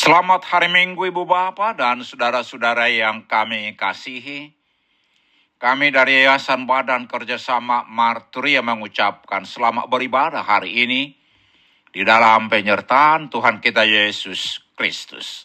Selamat hari Minggu Ibu Bapak dan saudara-saudara yang kami kasihi. Kami dari Yayasan Badan Kerjasama Marturia mengucapkan selamat beribadah hari ini di dalam penyertaan Tuhan kita Yesus Kristus.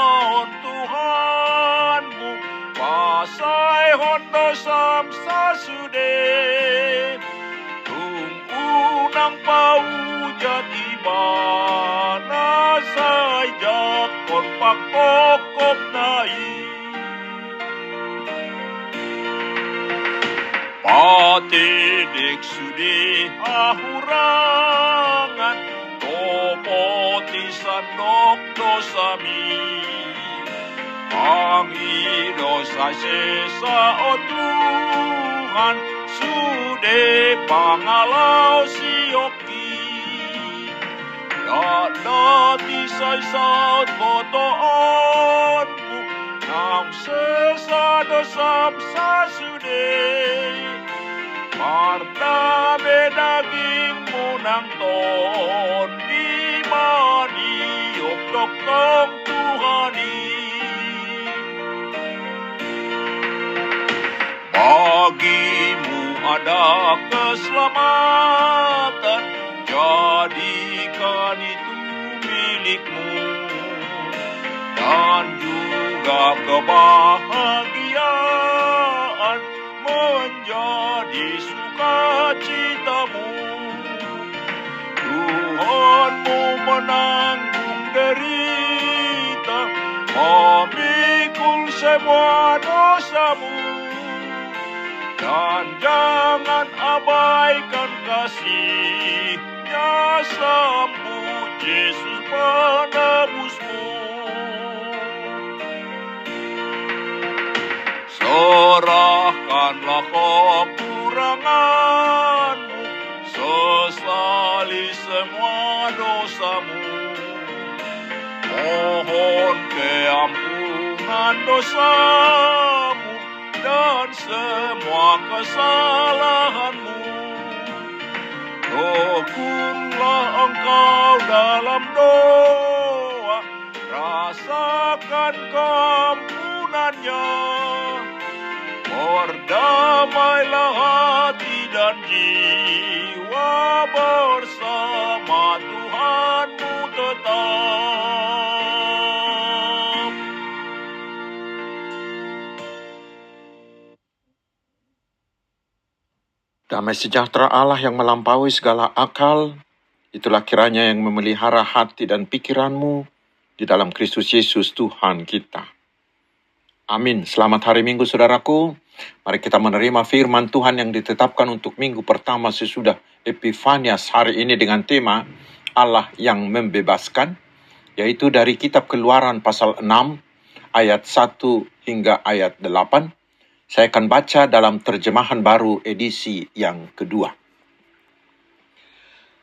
kon pakokop nai Patidik sudi hahurangan Topoti sandok dosami Pangi dosa sesa o Tuhan Sude pangalau sioki Dada tisai saut botoonmu Nang sesa dosam sasude Marta bedagingmu nang ton di mani Yok tong Tuhani. Bagimu ada keselamatan kebahagiaan Menjadi sukacitamu Tuhanmu menanggung derita Memikul semua dosamu dan jangan abaikan kasihnya sambut Yesus penebusmu. Serahkanlah kekuranganmu, sesali semua dosamu. Mohon keampunan dosamu dan semua kesalahanmu. Rukunlah engkau dalam doa, rasakan keampunannya. Berdamailah hati dan jiwa bersama Tuhanmu tetap. Damai sejahtera Allah yang melampaui segala akal, itulah kiranya yang memelihara hati dan pikiranmu di dalam Kristus Yesus Tuhan kita. Amin. Selamat hari Minggu saudaraku. Mari kita menerima firman Tuhan yang ditetapkan untuk minggu pertama sesudah Epifanias hari ini dengan tema Allah yang membebaskan, yaitu dari kitab keluaran pasal 6 ayat 1 hingga ayat 8. Saya akan baca dalam terjemahan baru edisi yang kedua.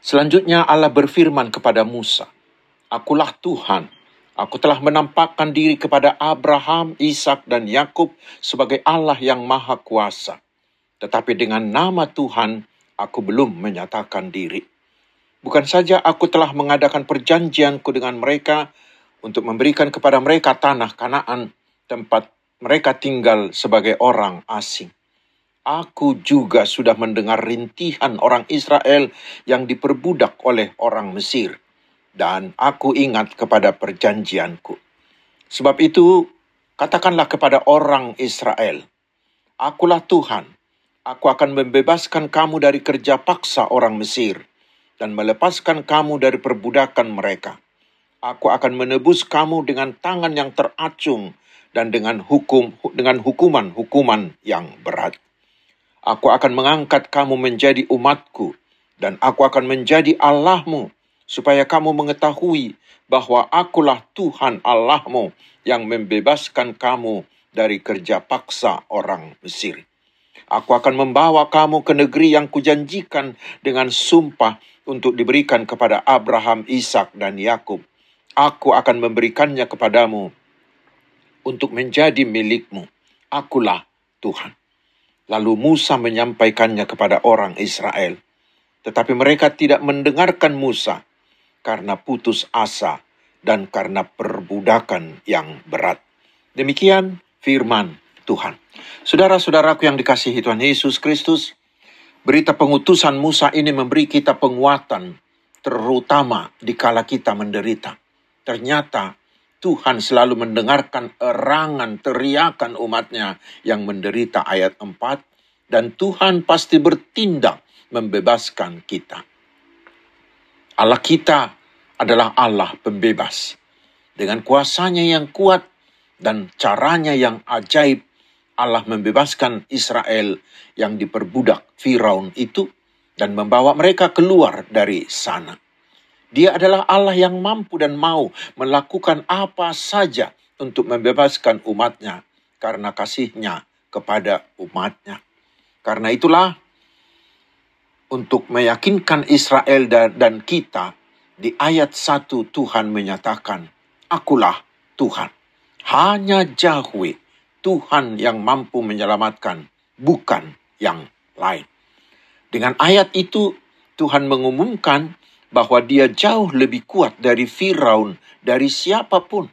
Selanjutnya Allah berfirman kepada Musa, Akulah Tuhan, aku telah menampakkan diri kepada Abraham, Ishak dan Yakub sebagai Allah yang maha kuasa. Tetapi dengan nama Tuhan, aku belum menyatakan diri. Bukan saja aku telah mengadakan perjanjianku dengan mereka untuk memberikan kepada mereka tanah Kanaan, tempat mereka tinggal sebagai orang asing. Aku juga sudah mendengar rintihan orang Israel yang diperbudak oleh orang Mesir, dan aku ingat kepada perjanjianku. Sebab itu, katakanlah kepada orang Israel, Akulah Tuhan, aku akan membebaskan kamu dari kerja paksa orang Mesir, dan melepaskan kamu dari perbudakan mereka. Aku akan menebus kamu dengan tangan yang teracung dan dengan hukum dengan hukuman-hukuman yang berat. Aku akan mengangkat kamu menjadi umatku, dan aku akan menjadi Allahmu, supaya kamu mengetahui bahwa akulah Tuhan Allahmu yang membebaskan kamu dari kerja paksa orang Mesir. Aku akan membawa kamu ke negeri yang kujanjikan dengan sumpah untuk diberikan kepada Abraham, Ishak, dan Yakub. Aku akan memberikannya kepadamu untuk menjadi milikmu. Akulah Tuhan. Lalu Musa menyampaikannya kepada orang Israel. Tetapi mereka tidak mendengarkan Musa karena putus asa dan karena perbudakan yang berat. Demikian firman Tuhan. Saudara-saudaraku yang dikasihi Tuhan Yesus Kristus, berita pengutusan Musa ini memberi kita penguatan, terutama di kala kita menderita. Ternyata Tuhan selalu mendengarkan erangan, teriakan umatnya yang menderita ayat 4. Dan Tuhan pasti bertindak membebaskan kita. Allah kita adalah Allah pembebas. Dengan kuasanya yang kuat dan caranya yang ajaib, Allah membebaskan Israel yang diperbudak Firaun itu dan membawa mereka keluar dari sana. Dia adalah Allah yang mampu dan mau melakukan apa saja untuk membebaskan umatnya karena kasihnya kepada umatnya. Karena itulah untuk meyakinkan Israel dan kita di ayat 1 Tuhan menyatakan, Akulah Tuhan. Hanya Yahweh, Tuhan yang mampu menyelamatkan, bukan yang lain. Dengan ayat itu, Tuhan mengumumkan bahwa dia jauh lebih kuat dari Firaun, dari siapa pun.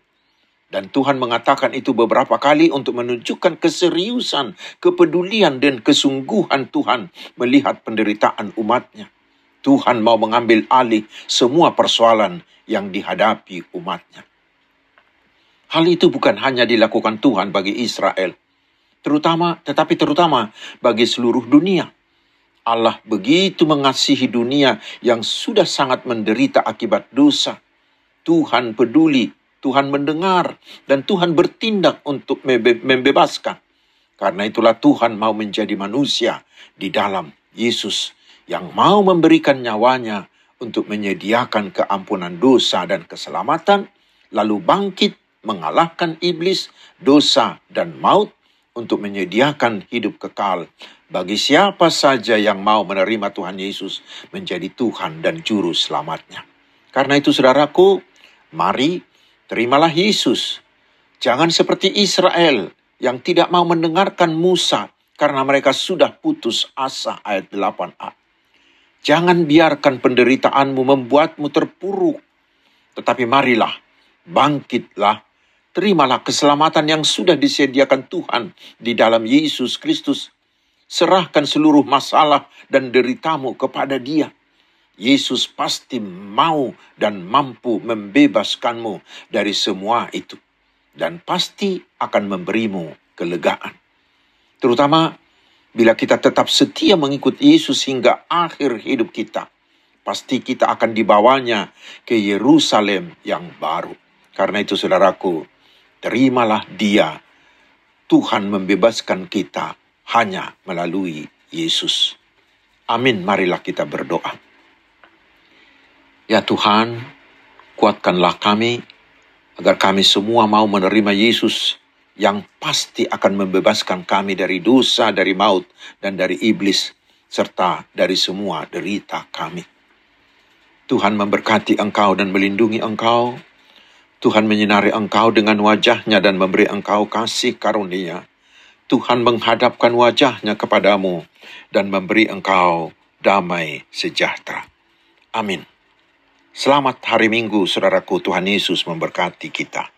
Dan Tuhan mengatakan itu beberapa kali untuk menunjukkan keseriusan, kepedulian, dan kesungguhan Tuhan melihat penderitaan umatnya. Tuhan mau mengambil alih semua persoalan yang dihadapi umatnya. Hal itu bukan hanya dilakukan Tuhan bagi Israel, terutama tetapi terutama bagi seluruh dunia. Allah begitu mengasihi dunia yang sudah sangat menderita akibat dosa. Tuhan peduli, Tuhan mendengar, dan Tuhan bertindak untuk membebaskan. Karena itulah Tuhan mau menjadi manusia di dalam Yesus yang mau memberikan nyawanya untuk menyediakan keampunan dosa dan keselamatan, lalu bangkit mengalahkan iblis, dosa, dan maut untuk menyediakan hidup kekal bagi siapa saja yang mau menerima Tuhan Yesus menjadi Tuhan dan Juru Selamatnya. Karena itu saudaraku, mari terimalah Yesus. Jangan seperti Israel yang tidak mau mendengarkan Musa karena mereka sudah putus asa ayat 8a. Jangan biarkan penderitaanmu membuatmu terpuruk. Tetapi marilah, bangkitlah, terimalah keselamatan yang sudah disediakan Tuhan di dalam Yesus Kristus Serahkan seluruh masalah dan deritamu kepada Dia. Yesus pasti mau dan mampu membebaskanmu dari semua itu, dan pasti akan memberimu kelegaan. Terutama bila kita tetap setia mengikut Yesus hingga akhir hidup kita, pasti kita akan dibawanya ke Yerusalem yang baru. Karena itu, saudaraku, terimalah Dia. Tuhan membebaskan kita hanya melalui Yesus. Amin, marilah kita berdoa. Ya Tuhan, kuatkanlah kami agar kami semua mau menerima Yesus yang pasti akan membebaskan kami dari dosa, dari maut, dan dari iblis, serta dari semua derita kami. Tuhan memberkati engkau dan melindungi engkau. Tuhan menyinari engkau dengan wajahnya dan memberi engkau kasih karunia Tuhan menghadapkan wajahnya kepadamu dan memberi engkau damai sejahtera. Amin. Selamat hari Minggu, saudaraku. Tuhan Yesus memberkati kita.